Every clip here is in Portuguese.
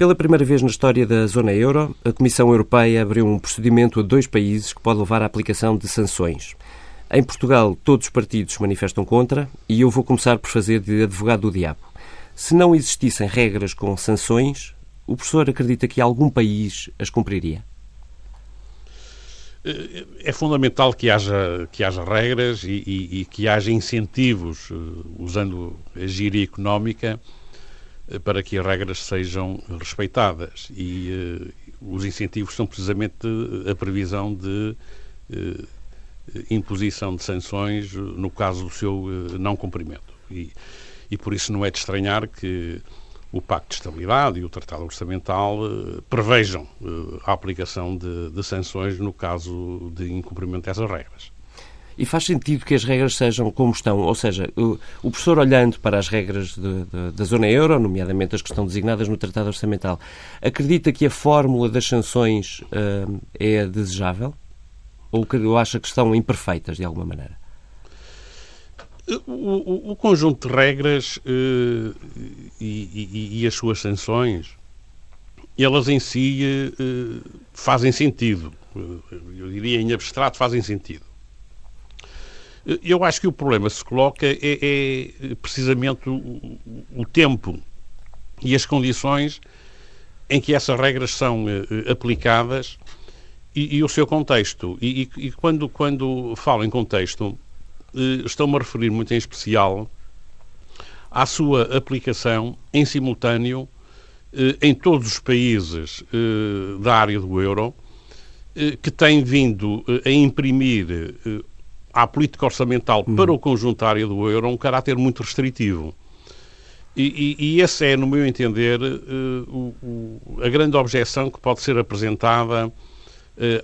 Pela primeira vez na história da zona euro, a Comissão Europeia abriu um procedimento a dois países que pode levar à aplicação de sanções. Em Portugal, todos os partidos manifestam contra e eu vou começar por fazer de advogado do diabo. Se não existissem regras com sanções, o professor acredita que algum país as cumpriria? Eh, é fundamental que haja, que haja regras e, e, e que haja incentivos, eh, usando a gíria económica, para que as regras sejam respeitadas. E uh, os incentivos são precisamente a previsão de uh, imposição de sanções no caso do seu uh, não cumprimento. E, e por isso não é de estranhar que o Pacto de Estabilidade e o Tratado Orçamental prevejam a aplicação de, de sanções no caso de incumprimento dessas regras. E faz sentido que as regras sejam como estão, ou seja, o, o professor olhando para as regras de, de, da zona euro, nomeadamente as que estão designadas no Tratado Orçamental, acredita que a fórmula das sanções uh, é desejável? Ou, que, ou acha que estão imperfeitas de alguma maneira? O, o, o conjunto de regras uh, e, e, e, as suas sanções, elas em si uh, fazem sentido. Eu diria em abstrato fazem sentido. Eu acho que o problema se coloca é, é precisamente o, o, tempo e as condições em que essas regras são uh, aplicadas e, e, o seu contexto. E, e, quando, quando falo em contexto, uh, estou-me a referir muito em especial à sua aplicação em simultâneo em todos os países da área do euro, que tem vindo a imprimir à política orçamental hum. para o conjunto da área do euro um caráter muito restritivo. E, e, e esse é, no meu entender, uh, o, o, a grande objeção que pode ser apresentada uh,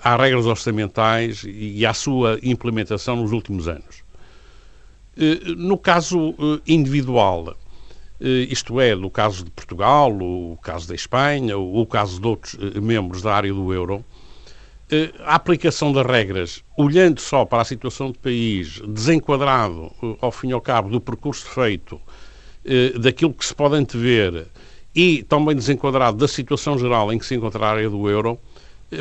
às regras orçamentais e à sua implementação nos últimos anos. Uh, no caso individual, isto é, no caso de Portugal, o caso da Espanha, ou o caso de outros membros da área do euro, a aplicação das regras, olhando só para a situação do país, desenquadrado, eh, ao fim e ao cabo, do percurso feito, eh, daquilo que se pode antever e também desenquadrado da situação geral em que se encontra a área do euro,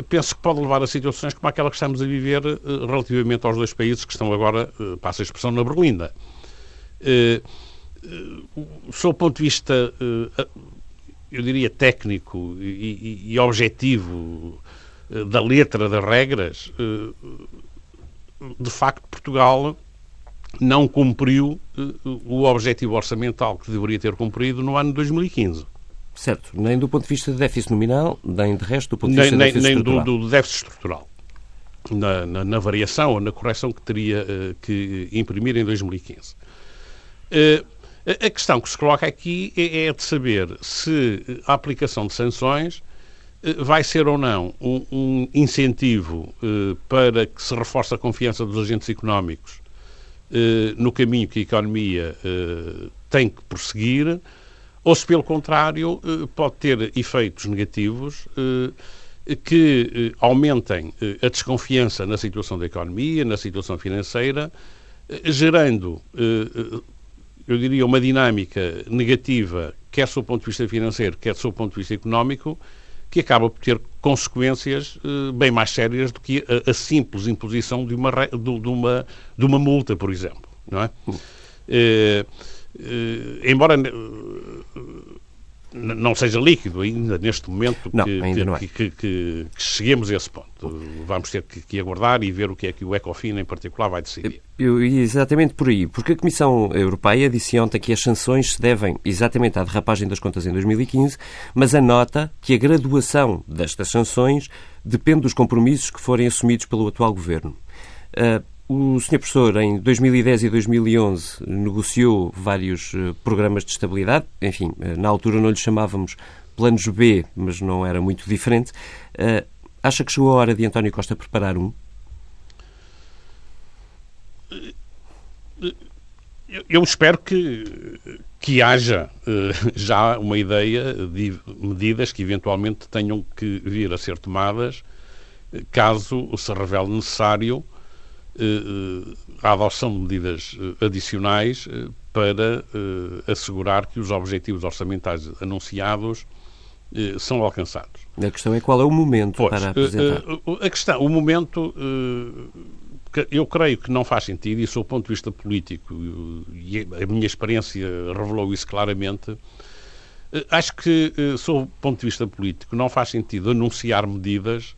penso que pode levar a situações como aquela que estamos a viver relativamente aos dois países que estão agora, passa a expressão, na Berlinda. Sob o ponto de vista, eu diria, técnico e, e objetivo, eh, da letra das regras, eh, de facto, Portugal não cumpriu eh, o objetivo orçamental que deveria ter cumprido no ano de 2015. Certo, nem do ponto de vista de déficit nominal, nem de resto do ponto de vista nem, déficit nem estrutural. do, do déficit estrutural. Na, na, na, variação ou na correção que teria que imprimir em 2015. Uh, a questão que se coloca aqui é, é de saber se a aplicação de sanções eh, vai ser ou não um, um incentivo uh, para que se reforce a confiança dos agentes económicos uh, no caminho que a economia uh, tem que prosseguir, ou se, pelo contrário, pode ter efeitos negativos que aumentem a desconfiança na situação da economia, na situação financeira, gerando, eu diria, uma dinâmica negativa, quer do ponto de vista financeiro, quer do ponto de vista económico, que acaba por ter consequências uh, bem mais sérias do que a, a simples imposição de uma, de, de, uma, de uma multa, por exemplo. Não é? Uh, uh, embora não seja líquido ainda neste momento não, que, ainda não é. que, que, que, cheguemos a esse ponto. Vamos ter que, aguardar e ver o que é que o Ecofin em particular vai decidir. Eu, exatamente por aí, porque a Comissão Europeia disse ontem que as sanções se devem exatamente à derrapagem das contas em 2015, mas anota que a graduação destas sanções depende dos compromissos que forem assumidos pelo atual governo. Uh, o Sr. Professor, em 2010 e 2011, negociou vários uh, programas de estabilidade. Enfim, uh, na altura não lhe chamávamos planos B, mas não era muito diferente. Uh, acha que chegou a hora de António Costa preparar um? Eu espero que, que haja já uma ideia de medidas que eventualmente tenham que vir a ser tomadas caso se revele necessário eh, a adoção de medidas eh, adicionais eh, para assegurar que os objetivos orçamentais anunciados são alcançados. A questão é qual é o momento pois, para apresentar. A questão, o momento, eu creio que não faz sentido, e sob o ponto de vista político, e a minha experiência revelou isso claramente, acho que, sob o ponto de vista político, não faz sentido anunciar medidas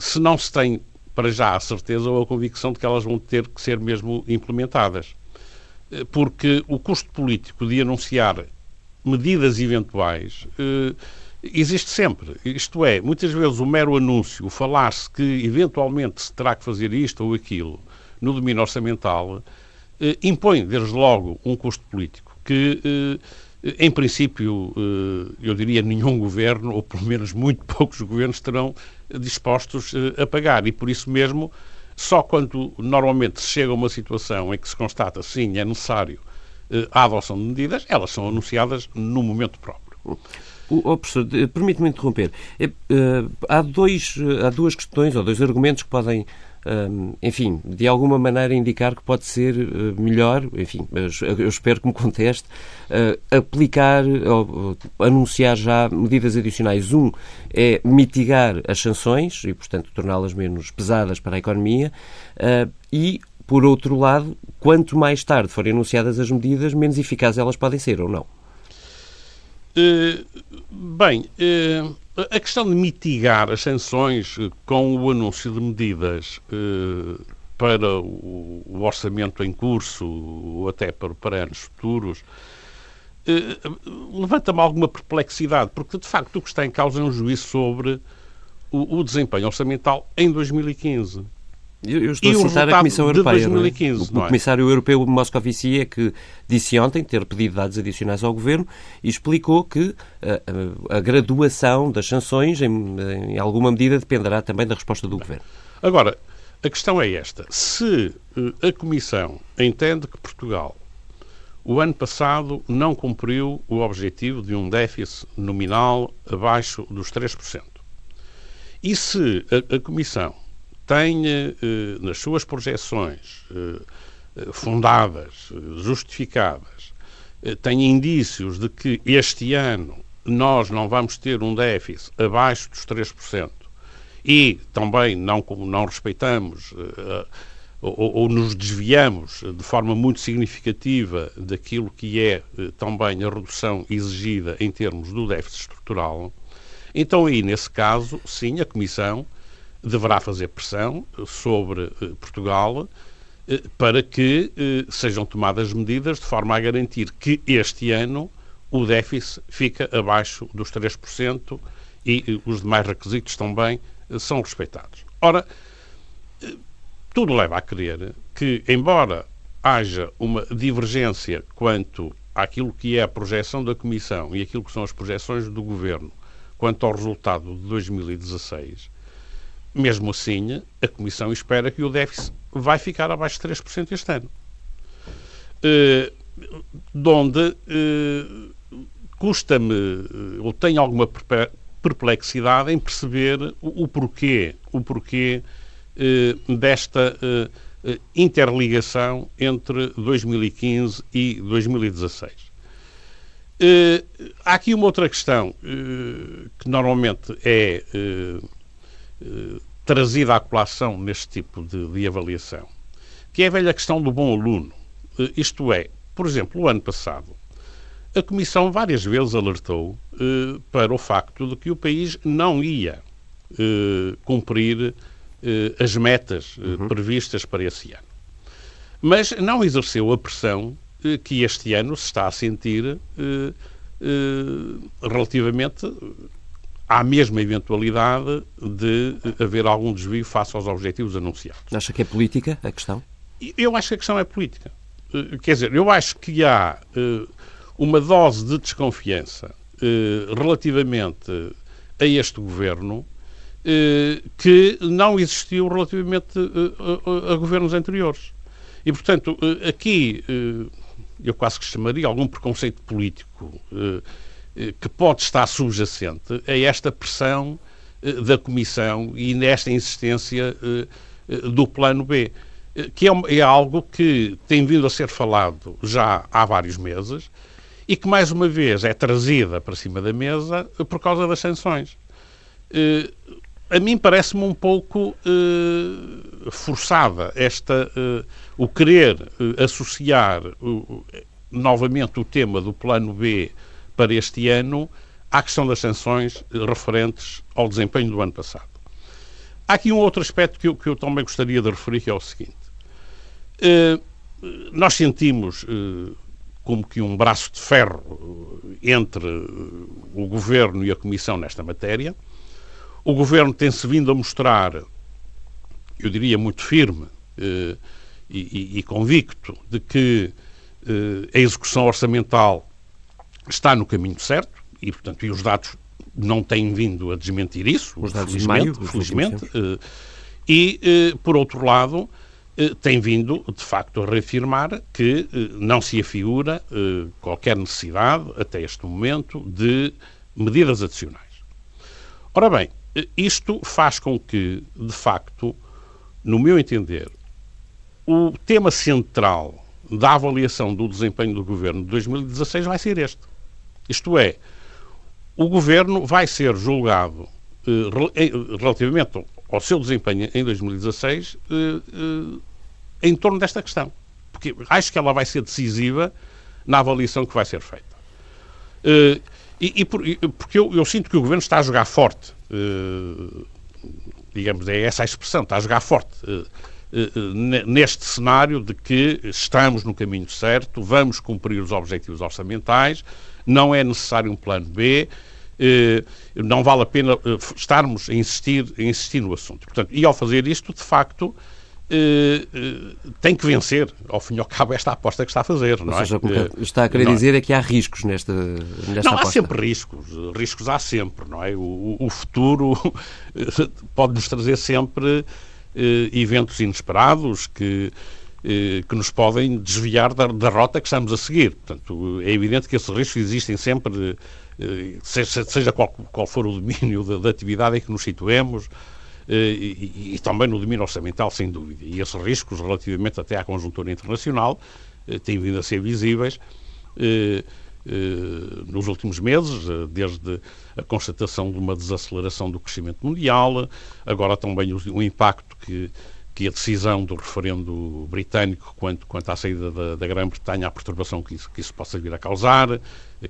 se não se tem para já a certeza ou a convicção de que elas vão ter que ser mesmo implementadas. Eh, porque o custo político de anunciar medidas eventuais eh, existe sempre. Isto é, muitas vezes o mero anúncio, falar-se que eventualmente se terá que fazer isto ou aquilo no domínio orçamental, eh, impõe, desde logo, um custo político que em princípio, eu diria, nenhum governo, ou pelo menos muito poucos governos, terão dispostos eh, a pagar. E por isso mesmo, só quando normalmente se chega a uma situação em que se constata, sim, é necessário eh, a adoção de medidas, elas são anunciadas no momento próprio. O, oh, professor, permite-me interromper. Há, dois, há duas questões ou dois argumentos que podem enfim, de alguma maneira indicar que pode ser uh, melhor, enfim, eu espero que me conteste, uh, aplicar ou anunciar já medidas adicionais. Um é mitigar as sanções e, portanto, torná-las menos pesadas para a economia uh, e por outro lado, quanto mais tarde forem anunciadas as medidas, menos eficazes elas podem ser, ou não? Uh, bem, uh, a questão de mitigar as sanções eh, com o anúncio de medidas eh, para o, orçamento em curso ou até para, anos futuros eh, levanta-me alguma perplexidade, porque de facto o que está em causa é um juízo sobre o desempenho orçamental em 2015. Eu, estou e a citar a Comissão Europeia. 2015, é? O, o Comissário Europeu Moscovici é que disse ontem ter pedido dados adicionais ao Governo e explicou que a, eh, a, a graduação das sanções, em, em, alguma medida, dependerá também da resposta do Governo. Agora, a questão é esta. Se eh, a Comissão entende que Portugal, o ano passado, não cumpriu o objetivo de um déficit nominal abaixo dos 3%, e se a, a Comissão tenha eh, nas suas projeções eh, eh, fundadas, justificadas, tenha indícios de que este ano nós não vamos ter um déficit abaixo dos 3% e também não, não respeitamos ou, ou, nos desviamos de forma muito significativa daquilo que é também a redução exigida em termos do déficit estrutural, então aí, nesse caso, sim, a Comissão deverá fazer pressão sobre eh, Portugal eh, para que eh, sejam tomadas medidas de forma a garantir que este ano o déficit fica abaixo dos 3% e os demais requisitos também são respeitados. Ora, tudo leva a crer que, embora haja uma divergência quanto àquilo que é a projeção da Comissão e aquilo que são as projeções do Governo quanto ao resultado de 2016, mesmo assim, a Comissão espera que o déficit vai ficar abaixo de 3% este ano. Uh, de onde uh, custa-me, ou tenho alguma perplexidade em perceber o, o porquê, o porquê uh, desta interligação entre 2015 e 2016. há aqui uma outra questão que normalmente é eh, trazida à colação neste tipo de, de, avaliação, que é a velha questão do bom aluno. Eh, isto é, por exemplo, o ano passado, a Comissão várias vezes alertou eh, para o facto de que o país não ia cumprir as metas uhum. previstas para esse ano. Mas não exerceu a pressão que este ano se está a sentir relativamente há a eventualidade de haver algum desvio face aos objetivos anunciados. Acha que é política a questão? Eu acho que a questão é política. Eh, quer dizer, eu acho que há uh, uma dose de desconfiança relativamente a este governo que não existiu relativamente a, governos anteriores. E, portanto, aqui eu quase que chamaria algum preconceito político eh, que pode estar subjacente a esta pressão eh, da Comissão e nesta insistência eh, do Plano B, que é, é algo que tem vindo a ser falado já há vários meses e que, mais uma vez, é trazida para cima da mesa por causa das sanções. Eh, a mim parece-me um pouco eh, forçada esta, eh, o querer associar novamente o tema do plano B para este ano à questão das sanções referentes ao desempenho do ano passado. Há aqui um outro aspecto que eu, que eu também gostaria de referir, que é o seguinte. nós sentimos como que um braço de ferro eh, entre o Governo e a Comissão nesta matéria. O Governo tem-se vindo a mostrar, eu diria, muito firme eh, e, e, convicto de que a execução orçamental está no caminho certo e, portanto, e os dados não têm vindo a desmentir isso, os dados felizmente. Maio, felizmente. E, por outro lado, eh, tem vindo, de facto, a reafirmar que eh, não se afigura eh, qualquer necessidade, até este momento, de medidas adicionais. Ora bem, isto faz com que, de facto, no meu entender, o tema central da avaliação do desempenho do governo de 2016 vai ser este. Isto é, o governo vai ser julgado relativamente ao seu desempenho em 2016 eh, eh, em torno desta questão. Porque acho que ela vai ser decisiva na avaliação que vai ser feita. Eh, e, e, por, porque eu, eu, sinto que o Governo está a jogar forte. digamos, é essa a expressão, está a jogar forte neste cenário de que estamos no caminho certo, vamos cumprir os objetivos orçamentais, não é necessário um plano B, eh, não vale a pena eh, estarmos a insistir, a insistir no assunto. Portanto, e ao fazer isto, de facto, eh, tem que vencer, ao fim e ao cabo, esta aposta que está a fazer. Não Ou seja, é? está a querer não, dizer é que há riscos nesta, nesta não, aposta. há sempre riscos. Riscos há sempre, não é? O, o futuro pode-nos trazer sempre eventos inesperados que que nos podem desviar da, da, rota que estamos a seguir. Portanto, é evidente que esses riscos existem sempre eh, seja, seja qual, qual, for o domínio da, da, atividade em que nos situemos, eh, e, e, também no domínio orçamental, sem dúvida. E esses riscos, relativamente até à conjuntura internacional, eh, têm vindo a ser visíveis nos últimos meses, desde a constatação de uma desaceleração do crescimento mundial, agora também o, o impacto que, que a decisão do referendo britânico quanto, quanto à saída da, da Grã-Bretanha, a perturbação que isso, que isso possa vir a causar,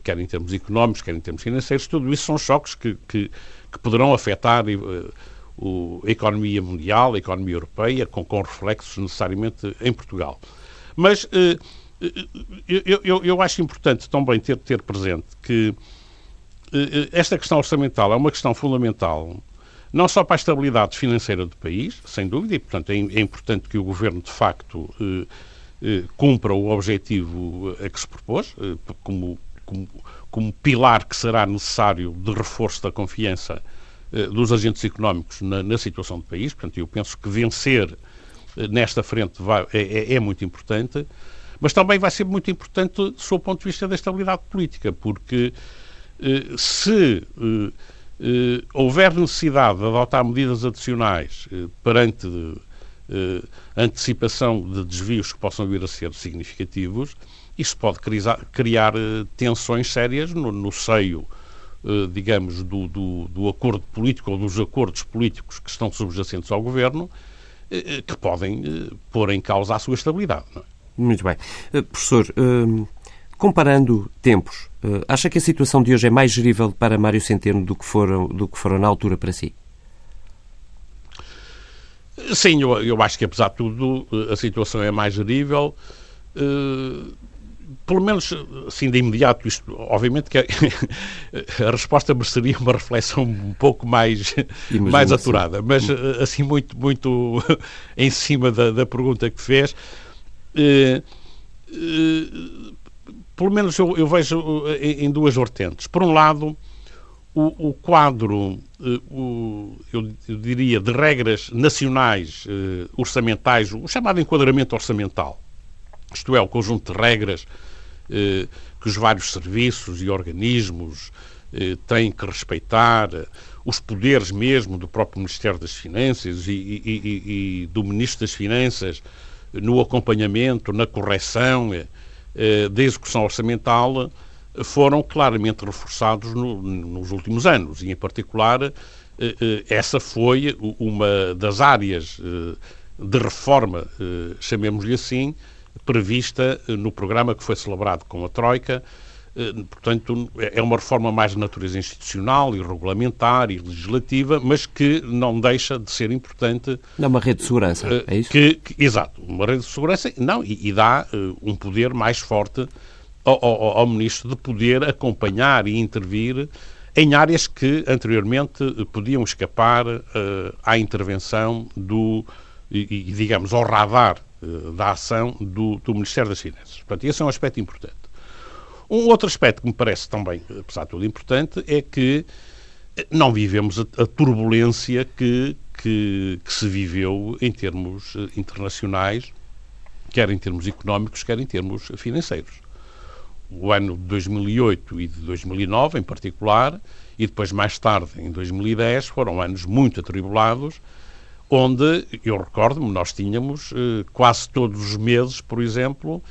quer em termos económicos, quer em termos financeiros, tudo isso são choques que, que, que poderão afetar uh, o, a economia mundial, a economia europeia, com, com reflexos necessariamente em Portugal. Mas uh, eu, eu, eu, acho importante também ter, ter presente que uh, esta questão orçamental é uma questão fundamental não só para a estabilidade financeira do país, sem dúvida, e portanto é, é importante que o Governo de facto eh, eh, cumpra o objetivo a que se propôs, eh, como, como, como, pilar que será necessário de reforço da confiança eh, dos agentes económicos na, na, situação do país. Portanto, eu penso que vencer eh, nesta frente vai, é, é, é muito importante, mas também vai ser muito importante do seu ponto de vista da estabilidade política, porque eh, se eh, houver necessidade de adotar medidas adicionais eh, perante eh, antecipação de desvios que possam vir a ser significativos, isso pode criar, criar eh, tensões sérias no, no seio, eh, digamos, do, do, do, acordo político ou dos acordos políticos que estão subjacentes ao governo, eh, que podem pôr em causa a sua estabilidade. É? Muito bem. professor, Comparando tempos, eh, acha que a situação de hoje é mais gerível para Mário Centeno do que foram, do que foram na altura para si? Sim, eu, eu acho que apesar de tudo eh, a situação é mais gerível. Uh, pelo menos, assim, de imediato, isto, obviamente que a, a resposta mereceria uma reflexão um pouco mais, mais aturada, mas assim, muito, muito em cima da, da pergunta que fez. Uh, uh, pelo menos eu, eu vejo uh, em, duas vertentes. Por um lado, o, o quadro, uh, o, eu, diria, de regras nacionais uh, orçamentais, o chamado enquadramento orçamental, isto é, o conjunto de regras que os vários serviços e organismos têm que respeitar, os poderes mesmo do próprio Ministério das Finanças e, e, e, e do Ministro das Finanças no acompanhamento, na correção, eh, da execução orçamental foram claramente reforçados no, nos últimos anos. E, em particular, essa foi uma das áreas de reforma, chamemos-lhe assim, prevista no programa que foi celebrado com a Troika eh, portanto, é uma reforma mais de natureza institucional e regulamentar e legislativa, mas que não deixa de ser importante. Dá uma rede de segurança, eh, é isso? Que, que, exato, uma rede de segurança, não, e, e dá uh, um poder mais forte ao, ao, ao, Ministro de poder acompanhar e intervir em áreas que anteriormente podiam escapar uh, à intervenção do, e, e, digamos, ao radar uh, da ação do, do Ministério das Finanças. Portanto, esse é um aspecto importante. Um outro aspecto que me parece também, apesar de tudo importante, é que não vivemos a, a turbulência que, que, que, se viveu em termos eh, internacionais, quer em termos económicos, quer em termos financeiros. O ano de 2008 e de 2009, em particular, e depois mais tarde, em 2010, foram anos muito atribulados, onde, eu recordo-me, nós tínhamos eh, quase todos os meses, por exemplo,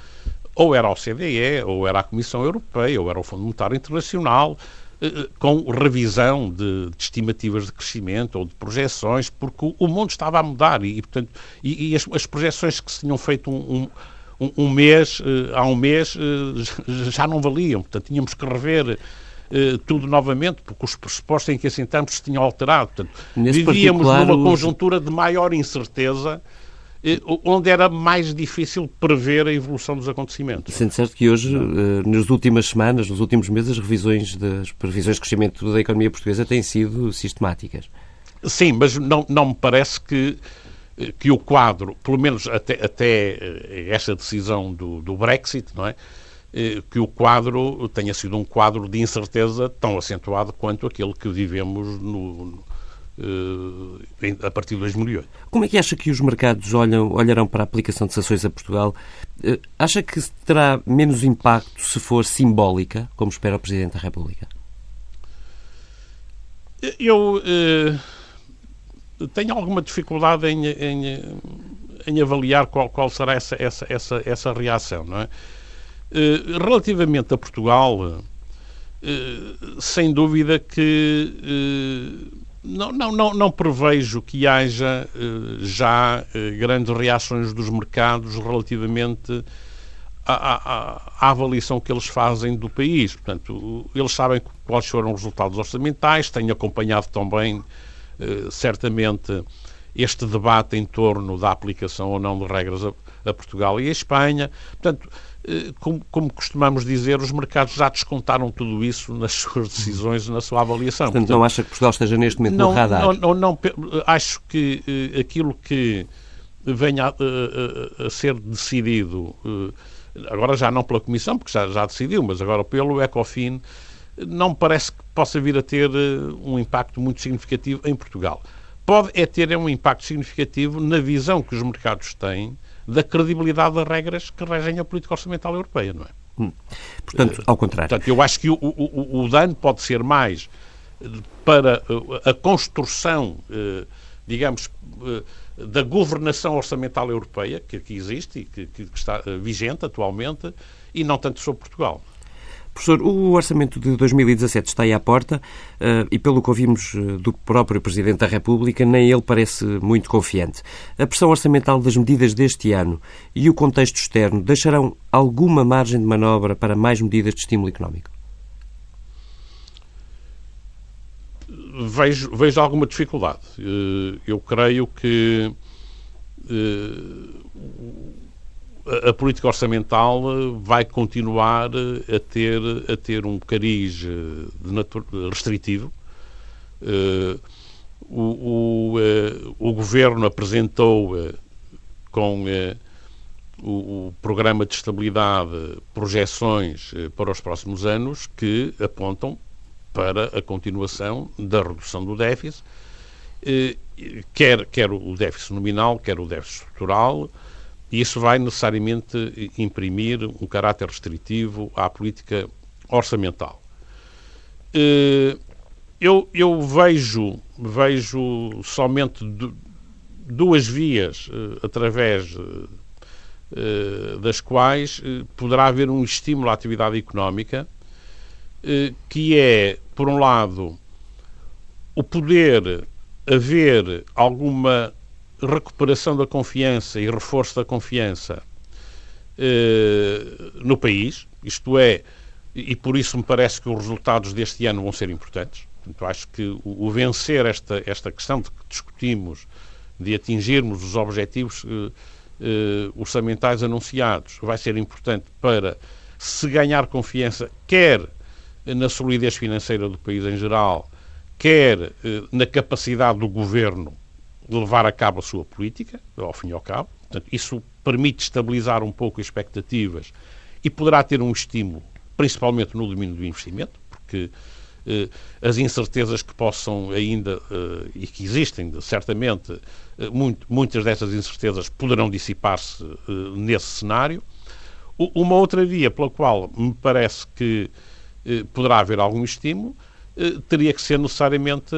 ou era a OCDE, ou era a Comissão Europeia, ou era o Fundo Monetário Internacional, eh, eh, com revisão de, de, estimativas de crescimento ou de projeções, porque o mundo estava a mudar e, portanto, e, e as, as, projeções que se tinham feito um, um, um mês, uh, há um mês, uh, já não valiam. Portanto, tínhamos que rever uh, tudo novamente, porque os pressupostos em que assentamos se tinham alterado. Portanto, vivíamos numa conjuntura de maior incerteza onde era mais difícil prever a evolução dos acontecimentos. Sendo certo que hoje, eh, nas últimas semanas, nos últimos meses, as revisões das previsões de crescimento da economia portuguesa têm sido sistemáticas. Sim, mas não, não me parece que, eh, que o quadro, pelo menos até, até esta decisão do, do Brexit, não é? que o quadro tenha sido um quadro de incerteza tão acentuado quanto aquele que vivemos no, eh, a partir de 2008. Como é que acha que os mercados olham, olharão para a aplicação de sanções a Portugal? Eh, acha que terá menos impacto se for simbólica, como espera o Presidente da República? Eu eh, tenho alguma dificuldade em, em, em avaliar qual, qual, será essa, essa, essa, essa reação. Não é? relativamente a Portugal, sem dúvida que não, não, não, não prevejo que haja uh, já uh, grandes reações dos mercados relativamente à, à, à, avaliação que eles fazem do país. Portanto, eles sabem quais foram os resultados orçamentais, têm acompanhado também, uh, certamente, este debate em torno da aplicação ou não de regras a, a Portugal e a Espanha. Portanto, eh, como, como, costumamos dizer, os mercados já descontaram tudo isso nas suas decisões, na sua avaliação. Portanto, Portanto não acha que Portugal esteja neste momento não, no radar? Não, não, não, acho que uh, aquilo que venha a, ser decidido, agora já não pela Comissão, porque já, já decidiu, mas agora pelo ECOFIN, não parece que possa vir a ter um impacto muito significativo em Portugal. Pode é ter um impacto significativo na visão que os mercados têm da credibilidade das regras que regem a política orçamental europeia, não é? Hum. Portanto, ao contrário. Portanto, eu acho que o, o, o dano pode ser mais eh, para eh, a construção, eh, digamos, da governação orçamental europeia, que aqui existe e que, que está vigente atualmente, e não tanto sobre Portugal. Professor, o orçamento de 2017 está aí à porta uh, e, pelo que ouvimos uh, do próprio Presidente da República, nem ele parece muito confiante. A pressão orçamental das medidas deste ano e o contexto externo deixarão alguma margem de manobra para mais medidas de estímulo económico? Vejo, vejo alguma dificuldade. Uh, eu creio que a política orçamental eh, vai continuar eh, a ter, a ter um cariz eh, restritivo. O, o, o, governo apresentou com o, o, programa de estabilidade projeções para os próximos anos que apontam para a continuação da redução do déficit, quer, quer o déficit nominal, quer o déficit estrutural, e isso vai necessariamente imprimir um caráter restritivo à política orçamental. Eh, eu, eu vejo, vejo somente duas vias eh, através eh, das quais poderá haver um estímulo à atividade económica que é, por um lado, o poder haver alguma recuperação da confiança e reforço da confiança no país, isto é, e por isso me parece que os resultados deste ano vão ser importantes. Portanto, acho que o, o vencer esta, esta questão de que discutimos, de atingirmos os objetivos eh, eh, orçamentais anunciados, vai ser importante para se ganhar confiança, quer na solidez financeira do país em geral, quer eh, na capacidade do governo de levar a cabo a sua política, ao fim e ao cabo. Portanto, isso permite estabilizar um pouco as expectativas e poderá ter um estímulo principalmente no domínio do investimento, porque eh, as incertezas que possam ainda, eh, e que existem, certamente, eh, muito, muitas dessas incertezas poderão dissipar-se eh, nesse cenário. O, uma outra via pela qual me parece que eh, poderá haver algum estímulo eh, teria que ser necessariamente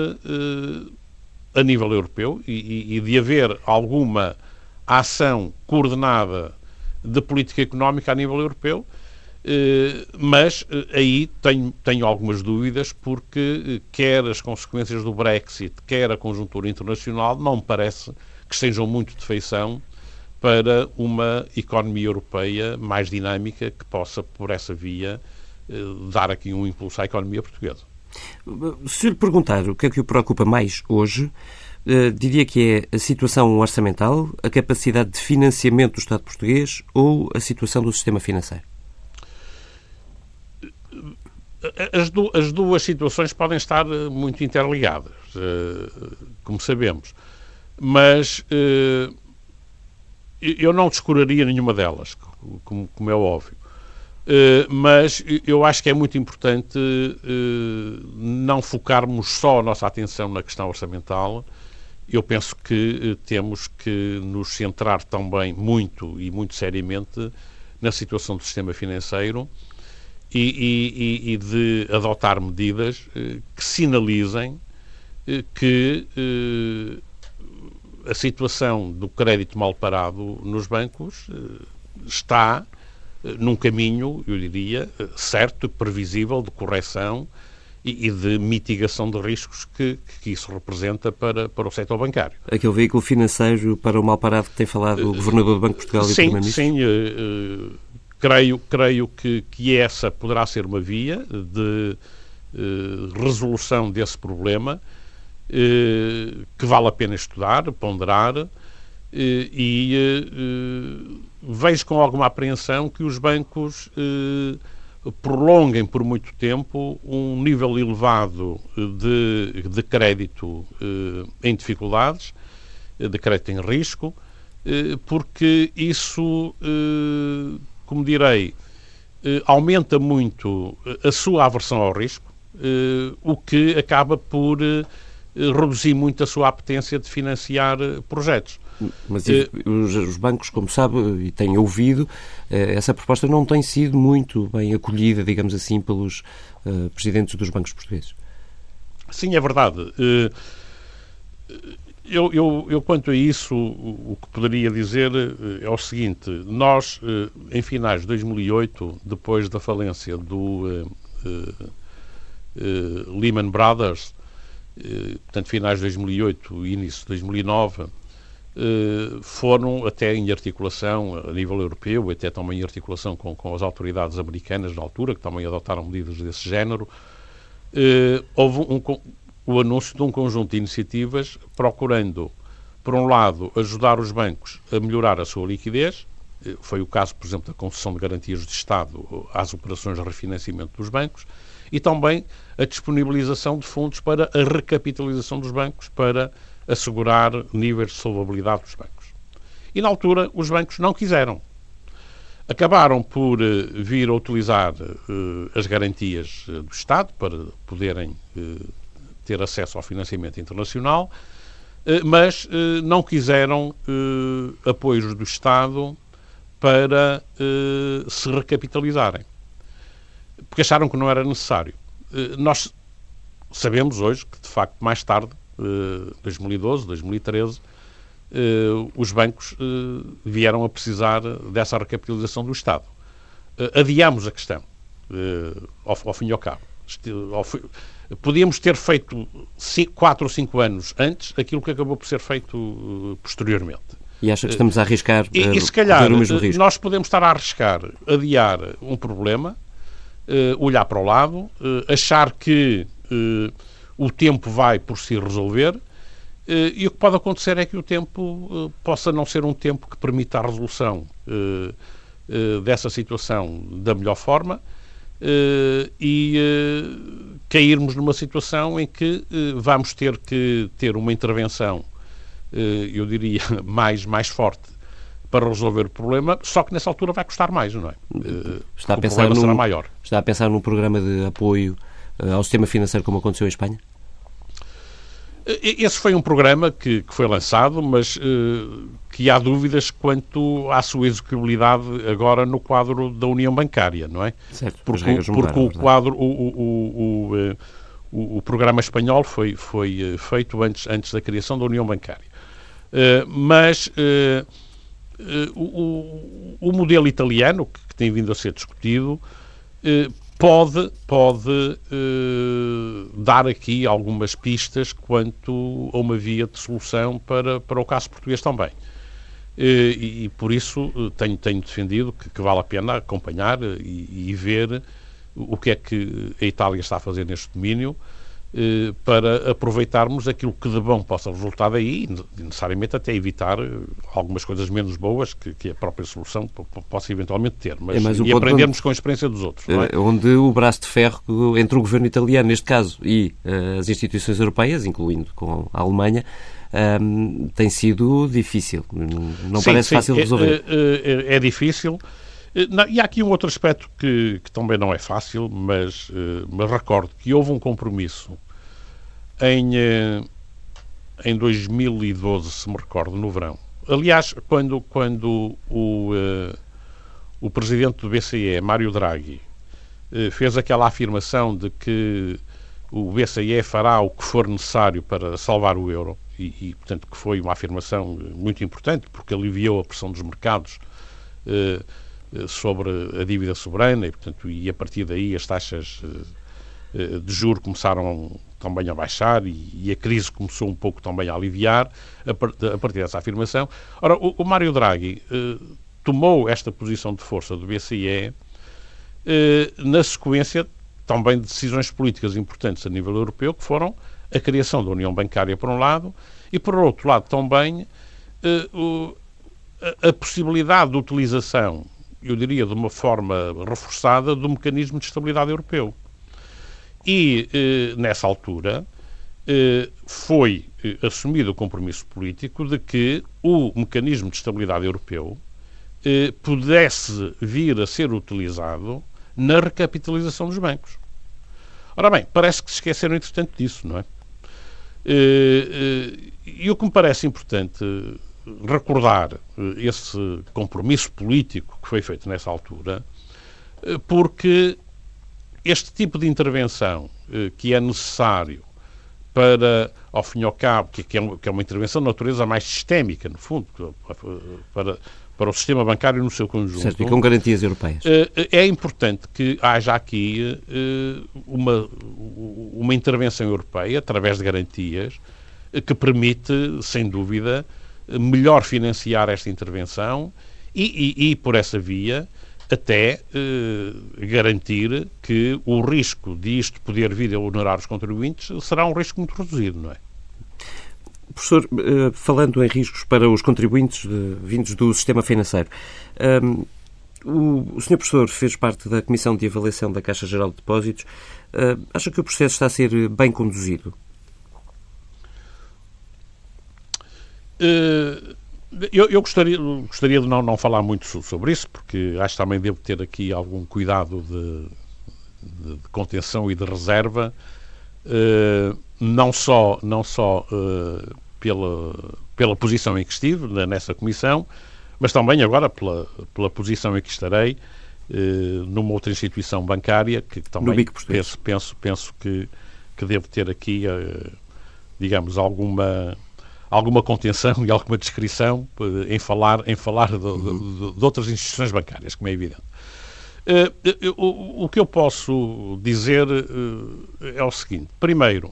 a nível europeu e, e de haver alguma ação coordenada de política económica a nível europeu eh, mas eh, aí tenho, tenho algumas dúvidas, porque eh, quer as consequências do Brexit, quer a conjuntura internacional, não me parece que estejam muito de feição para uma economia europeia mais dinâmica que possa, por essa via, dar aqui um impulso à economia portuguesa. Se lhe perguntar o que é que o preocupa mais hoje, diria que é a situação orçamental, a capacidade de financiamento do Estado português ou a situação do sistema financeiro? as, du as, duas situações podem estar eh, muito interligadas, como sabemos. Mas eu não descuraria nenhuma delas, como, como é óbvio. Uh, mas eu acho que é muito importante não focarmos só a nossa atenção na questão orçamental. Eu penso que temos que nos centrar também muito e muito seriamente na situação do sistema financeiro e, e, e de adotar medidas eh, que sinalizem eh, que eh, a situação do crédito mal parado nos bancos está num caminho, eu diria, certo, previsível, de correção e, de mitigação de riscos que, que isso representa para, para o setor bancário. Aquele veículo financeiro para o mal parado que tem falado o Governador do Banco de Portugal sim, e o Primeiro-Ministro? Sim, creio, creio que, que essa poderá ser uma via de eh, resolução desse problema eh, que vale a pena estudar, ponderar eh, e eh, vejo com alguma apreensão que os bancos eh, prolonguem por muito tempo um nível elevado de, de crédito eh, em dificuldades, de crédito em risco, porque isso como direi, eh, aumenta muito eh, a sua aversão ao risco, eh, o que acaba por reduzir muito a sua apetência de financiar projetos. Mas os, bancos, como sabe e têm ouvido, essa proposta não tem sido muito bem acolhida, digamos assim, pelos presidentes dos bancos portugueses. Sim, é verdade. Eu, eu, eu, quanto a isso, o, que poderia dizer eh, é o seguinte: nós, eh, em finais de 2008, depois da falência do uh, uh, uh, Lehman Brothers, portanto, finais de 2008 e início de 2009, foram até em articulação a nível europeu, até também em articulação com, com as autoridades americanas na altura, que também adotaram medidas desse género, houve um, o anúncio de um conjunto de iniciativas procurando, por um lado, ajudar os bancos a melhorar a sua liquidez, eh, foi o caso, por exemplo, da concessão de garantias de Estado às operações de refinanciamento dos bancos, e também a disponibilização de fundos para a recapitalização dos bancos, para assegurar níveis de solvabilidade dos bancos. E na altura os bancos não quiseram. Acabaram por uh, vir a utilizar uh, as garantias uh, do Estado para poderem ter acesso ao financiamento internacional, eh, mas eh, não quiseram eh, apoios do Estado para se recapitalizarem, porque acharam que não era necessário. Nós sabemos hoje que, de facto, mais tarde, 2012, 2013, os bancos vieram a precisar dessa recapitalização do Estado. Adiamos a questão, ao fim e ao cabo. Podíamos ter feito quatro ou cinco anos antes aquilo que acabou por ser feito posteriormente. E acha que estamos a arriscar e, e se calhar nós podemos estar a arriscar adiar um problema, olhar para o lado, achar que o tempo vai por si resolver eh, e o que pode acontecer é que o tempo eh, possa não ser um tempo que permita a resolução eh, dessa situação da melhor forma e cairmos numa situação em que vamos ter que ter uma intervenção, eu diria, mais, mais forte para resolver o problema, só que nessa altura vai custar mais, não é? Está a pensar num, será maior. Está a pensar num programa de apoio ao sistema financeiro como aconteceu em Espanha? Esse foi um programa que, que foi lançado, mas uh, que há dúvidas quanto à sua execuibilidade agora no quadro da União Bancária, não é? Certo, porque, porque mudaram, o quadro, o, o, o, eh, o, o programa espanhol foi, foi feito antes, antes da criação da União Bancária. Uh, mas uh, o, o, modelo italiano, que, que, tem vindo a ser discutido, pode, pode uh, dar aqui algumas pistas quanto a uma via de solução para, para o caso português também. Uh, e, e, por isso uh, tenho, tenho defendido que, que, vale a pena acompanhar e, e, ver o que é que a Itália está a fazer neste domínio eh, para aproveitarmos aquilo que de bom possa resultar daí e necessariamente até evitar eh, algumas coisas menos boas que, que a própria solução possa eventualmente ter. Mas, é e aprendermos onde, com a experiência dos outros. É? Eh, onde o braço de ferro entre o governo italiano, neste caso, e uh, as instituições europeias, incluindo com a Alemanha, um, tem sido difícil. Não sim, parece sim, fácil de resolver. É, é, é difícil. Não, e há aqui um outro aspecto que, que também não é fácil, mas, mas recordo que houve um compromisso em, eh, em 2012, se me recordo, no verão. Aliás, quando, quando o, uh, o presidente do BCE, Mário Draghi, uh, fez aquela afirmação de que o BCE fará o que for necessário para salvar o euro, e, e portanto, que foi uma afirmação muito importante, porque aliviou a pressão dos mercados sobre a dívida soberana, e, portanto, e a partir daí as taxas de juros começaram também a baixar e, e, a crise começou um pouco também a aliviar a, a partir dessa afirmação. Ora, o, o Mário Draghi eh, tomou esta posição de força do BCE eh, na sequência também de decisões políticas importantes a nível europeu, que foram a criação da União Bancária, por um lado, e, por outro lado, também eh, o, a, a possibilidade de utilização, eu diria de uma forma reforçada, do mecanismo de estabilidade europeu. E, eh, nessa altura, eh, foi eh, assumido o compromisso político de que o mecanismo de estabilidade europeu pudesse vir a ser utilizado na recapitalização dos bancos. Ora bem, parece que se esqueceram, entretanto, disso, não é? E o que me parece importante recordar esse compromisso político que foi feito nessa altura, porque este tipo de intervenção eh, que é necessário para, ao fim e ao cabo, que, é, é uma intervenção de natureza mais sistémica, no fundo, para, para o sistema bancário no seu conjunto. Certo, e com garantias europeias. Eh, é importante que haja aqui eh, uma, uma intervenção europeia, através de garantias, que permite, sem dúvida, melhor financiar esta intervenção e, e, e por essa via, até eh, garantir que o risco de isto poder vir a onerar os contribuintes será um risco muito reduzido, não é? Professor, eh, falando em riscos para os contribuintes de, vindos do sistema financeiro, um, o, o Sr. Professor fez parte da Comissão de Avaliação da Caixa Geral de Depósitos. Uh, acha que o processo está a ser bem conduzido? Uh, eu, eu, gostaria, gostaria de não, não falar muito sobre isso, porque acho que também devo ter aqui algum cuidado de, de, de contenção e de reserva, uh, não só, não só uh, pela, pela posição em que estive nessa comissão, mas também agora pela, pela posição em que estarei uh, numa outra instituição bancária, que também penso, penso, penso que, que devo ter aqui, digamos, alguma alguma contenção e alguma descrição eh, em falar, em falar de, de, de outras instituições bancárias, como é evidente. o, que eu posso dizer é o seguinte: primeiro,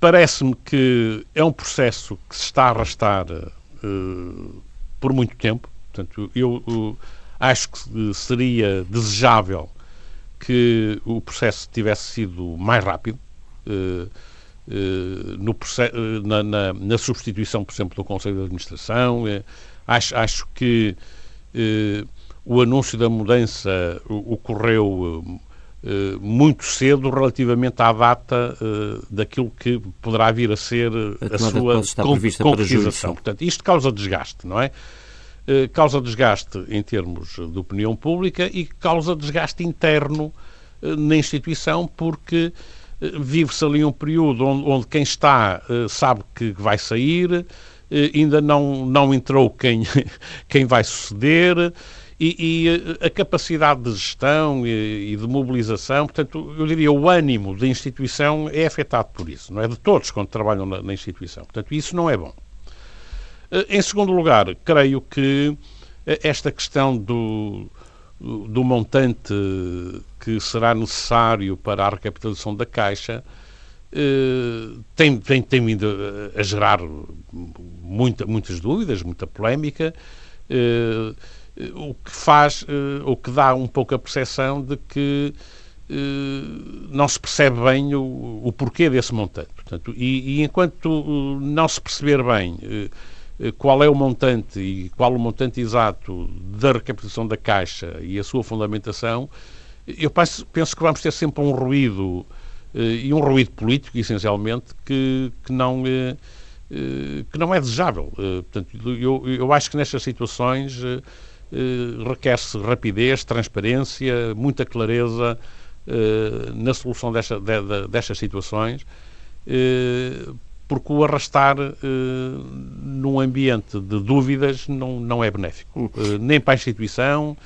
parece-me que é um processo que se está a arrastar por muito tempo. Portanto, eu acho que seria desejável que o processo tivesse sido mais rápido. No, na, na, na, substituição, por exemplo, do Conselho de Administração. acho, acho que o anúncio da mudança ocorreu muito cedo relativamente à data daquilo que poderá vir a ser a, a sua concretização. Portanto, isto causa desgaste, não é? Causa desgaste em termos de opinião pública e causa desgaste interno na instituição, porque vive-se ali um período onde, onde quem está sabe que vai sair, ainda não, não entrou quem, quem vai suceder e, e eh, a capacidade de gestão e, e, de mobilização, portanto, eu diria o ânimo da instituição é afetado por isso, não é? De todos quando trabalham na, na instituição. Portanto, isso não é bom. Eh, em segundo lugar, creio que eh, esta questão do, do montante que será necessário para a recapitalização da Caixa tem, tem, tem vindo a, gerar muita, muitas dúvidas, muita polémica o que faz, eh, o que dá um pouco a percepção de que eh, não se percebe bem o, o porquê desse montante. Portanto, e, e, enquanto não se perceber bem eh, qual é o montante e qual o montante exato da recapitalização da Caixa e a sua fundamentação, eu penso, penso que vamos ter sempre um ruído e um ruído político, essencialmente, que, que não que não é desejável. Portanto, eu, eu acho que nestas situações eh, requer-se rapidez, transparência, muita clareza eh, na solução desta, de, destas situações, eh, porque o arrastar num ambiente de dúvidas não, não é benéfico, nem para a instituição,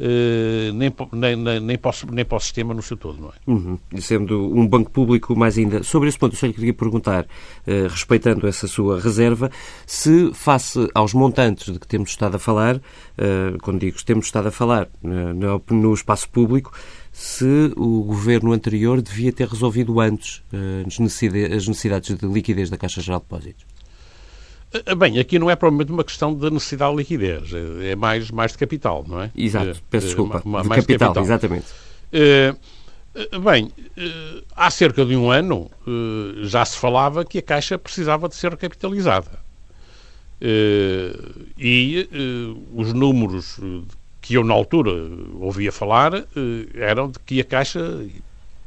Uh, nem, nem, nem, para o, nem para o sistema no seu todo, não é? Uhum. Sendo um banco público, mais ainda. Sobre esse ponto, eu só lhe queria perguntar, uh, respeitando essa sua reserva, se face aos montantes de que temos estado a falar, uh, quando digo que temos estado a falar no, no espaço público, se o governo anterior devia ter resolvido antes as necessidades de liquidez da Caixa Geral de Depósitos. Eh, bem, aqui não é provavelmente uma questão de necessidade de liquidez, é, é mais, mais de capital, não é? Exato, eh, peço eh, desculpa. de capital, capital, exatamente. Bem, há cerca de um ano já se falava que a Caixa precisava de ser recapitalizada. E os números que eu, na altura, ouvia falar eram de que a Caixa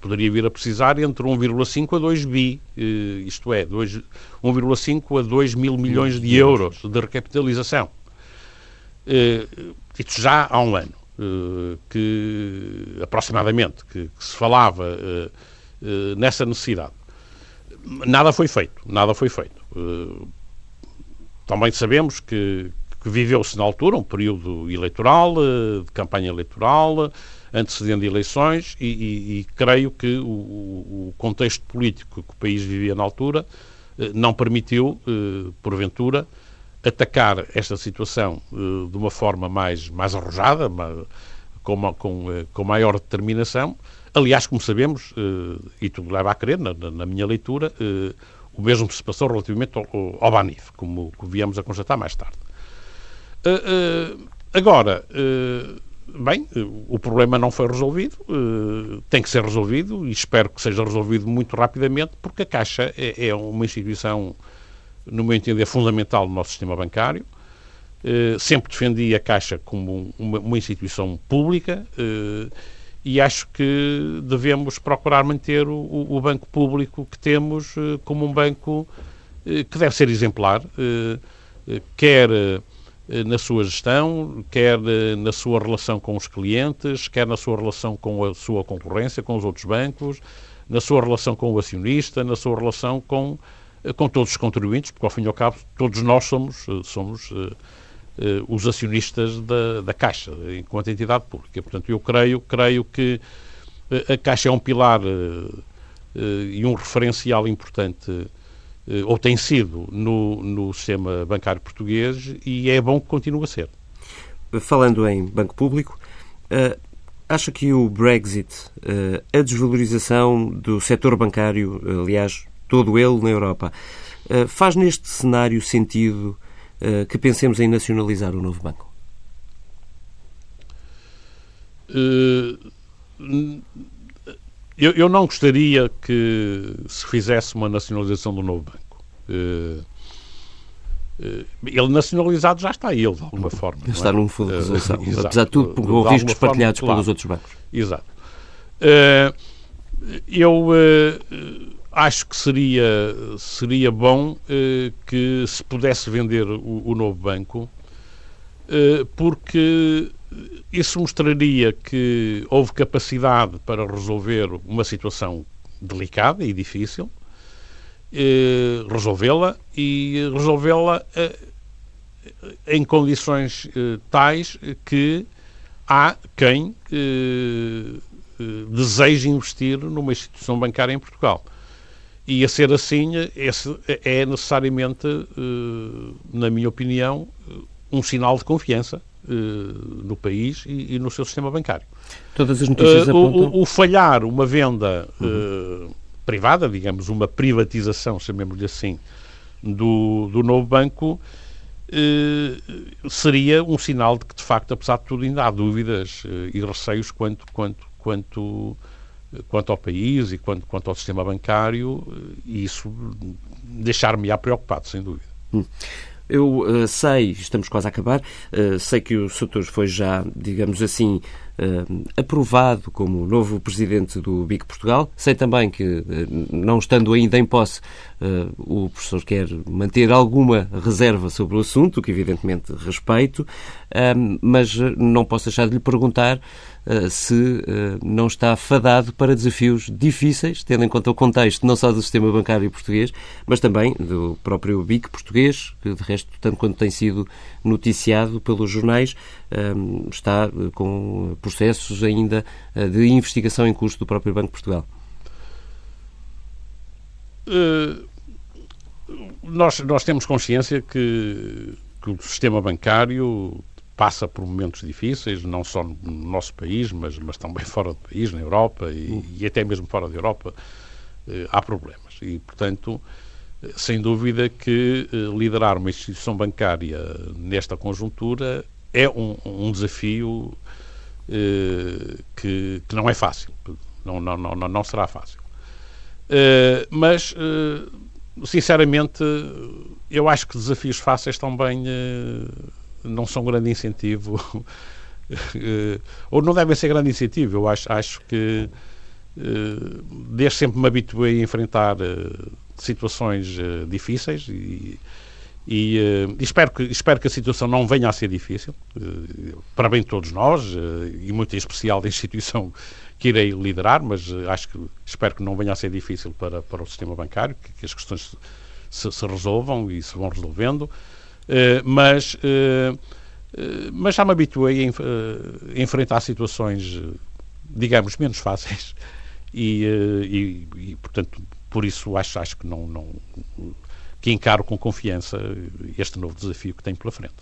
poderia vir a precisar entre 1,5 a 2 bi, eh, isto é, 1,5 a 2 mil milhões de euros de recapitalização. Eh, isto já há um ano, eh, que aproximadamente, que, que se falava nessa necessidade. Nada foi feito, nada foi feito. Também sabemos que, que viveu-se na altura um período eleitoral, de campanha eleitoral, antecedendo eleições e, e, e creio que o, o, contexto político que o país vivia na altura eh, não permitiu, eh, porventura, atacar esta situação eh, de uma forma mais, mais arrojada, com, com, com maior determinação. Aliás, como sabemos, e tudo leva a crer, na, na minha leitura, o mesmo se passou relativamente ao, ao Banif, como, como viemos a constatar mais tarde. Agora, Bem, o problema não foi resolvido, eh, tem que ser resolvido e espero que seja resolvido muito rapidamente, porque a Caixa é, é uma instituição, no meu entender, fundamental no nosso sistema bancário. Eh, sempre defendi a Caixa como uma, instituição pública eh, e acho que devemos procurar manter o, banco público que temos como um banco que deve ser exemplar, quer eh, na sua gestão, quer eh, na sua relação com os clientes, quer na sua relação com a sua concorrência, com os outros bancos, na sua relação com o acionista, na sua relação com, eh, com todos os contribuintes, porque ao fim e ao cabo todos nós somos, somos uh, uh, os acionistas da, da Caixa, enquanto entidade pública. Portanto, eu creio, creio que a Caixa é um pilar uh, e um referencial importante eh, ou tem sido no, no sistema bancário português e é bom que continue a ser. Falando em banco público, Acha que o Brexit, a desvalorização do setor bancário, aliás, todo ele na Europa, faz neste cenário sentido que pensemos em nacionalizar o novo banco? Eu, eu, não gostaria que se fizesse uma nacionalização do novo banco. Uh, uh, ele nacionalizado já está ele, de alguma forma. Está é? num fundo de resolução, uh, apesar de tudo, com de riscos partilhados forma, pelos claro, outros bancos. Exato. eu acho que seria, seria bom que se pudesse vender o, o novo banco, porque isso mostraria que houve capacidade para resolver uma situação delicada e difícil, eh, resolvê-la e resolvê-la eh, em condições eh, tais que há quem eh, eh, deseje investir numa instituição bancária em Portugal. E a ser assim, esse é necessariamente, eh, na minha opinião, um sinal de confiança no país e, e, no seu sistema bancário. Todas as notícias uh, apontam... O, o, falhar uma venda uhum. privada, digamos, uma privatização, chamemos-lhe assim, do, do novo banco, seria um sinal de que, de facto, apesar de tudo, ainda há dúvidas e receios quanto, quanto, quanto, quanto ao país e quanto, quanto ao sistema bancário, e isso deixar-me-á preocupado, sem dúvida. Hum. Eu uh, sei, estamos quase a acabar, uh, sei que o Soutor foi já, digamos assim, uh, aprovado como novo presidente do BIC Portugal. Sei também que, não estando ainda em posse, o professor quer manter alguma reserva sobre o assunto, que evidentemente respeito, mas não posso deixar de lhe perguntar se eh, não está fadado para desafios difíceis, tendo em conta o contexto não só do sistema bancário português, mas também do próprio BIC português, que de resto, tanto quanto tem sido noticiado pelos jornais, eh, está com processos ainda de investigação em curso do próprio Banco de Portugal. Nós, nós temos consciência que, que o sistema bancário passa por momentos difíceis, não só no nosso país, mas, mas também fora do país, na Europa e, hum. e até mesmo fora da Europa, eh, há problemas. E, portanto, eh, sem dúvida que eh, liderar uma instituição bancária nesta conjuntura é um, um desafio eh, que, que, não é fácil. Não, não, não, não será fácil. Mas, sinceramente, eu acho que desafios fáceis também não são grande incentivo, eh, ou não devem ser grande incentivo. Eu acho, acho que eh, desde sempre me habituei a enfrentar eh, situações difíceis e, e, e, espero, que, espero que a situação não venha a ser difícil, para bem de todos nós, e muito em especial da instituição que irei liderar, mas acho que espero que não venha a ser difícil para, para o sistema bancário, que, que as questões se, se, resolvam e se vão resolvendo. Eh, mas, uh, mas já me habituei a, a enfrentar situações, digamos, menos fáceis e, e, e, portanto, por isso acho, acho que não, não que encaro com confiança este novo desafio que tenho pela frente.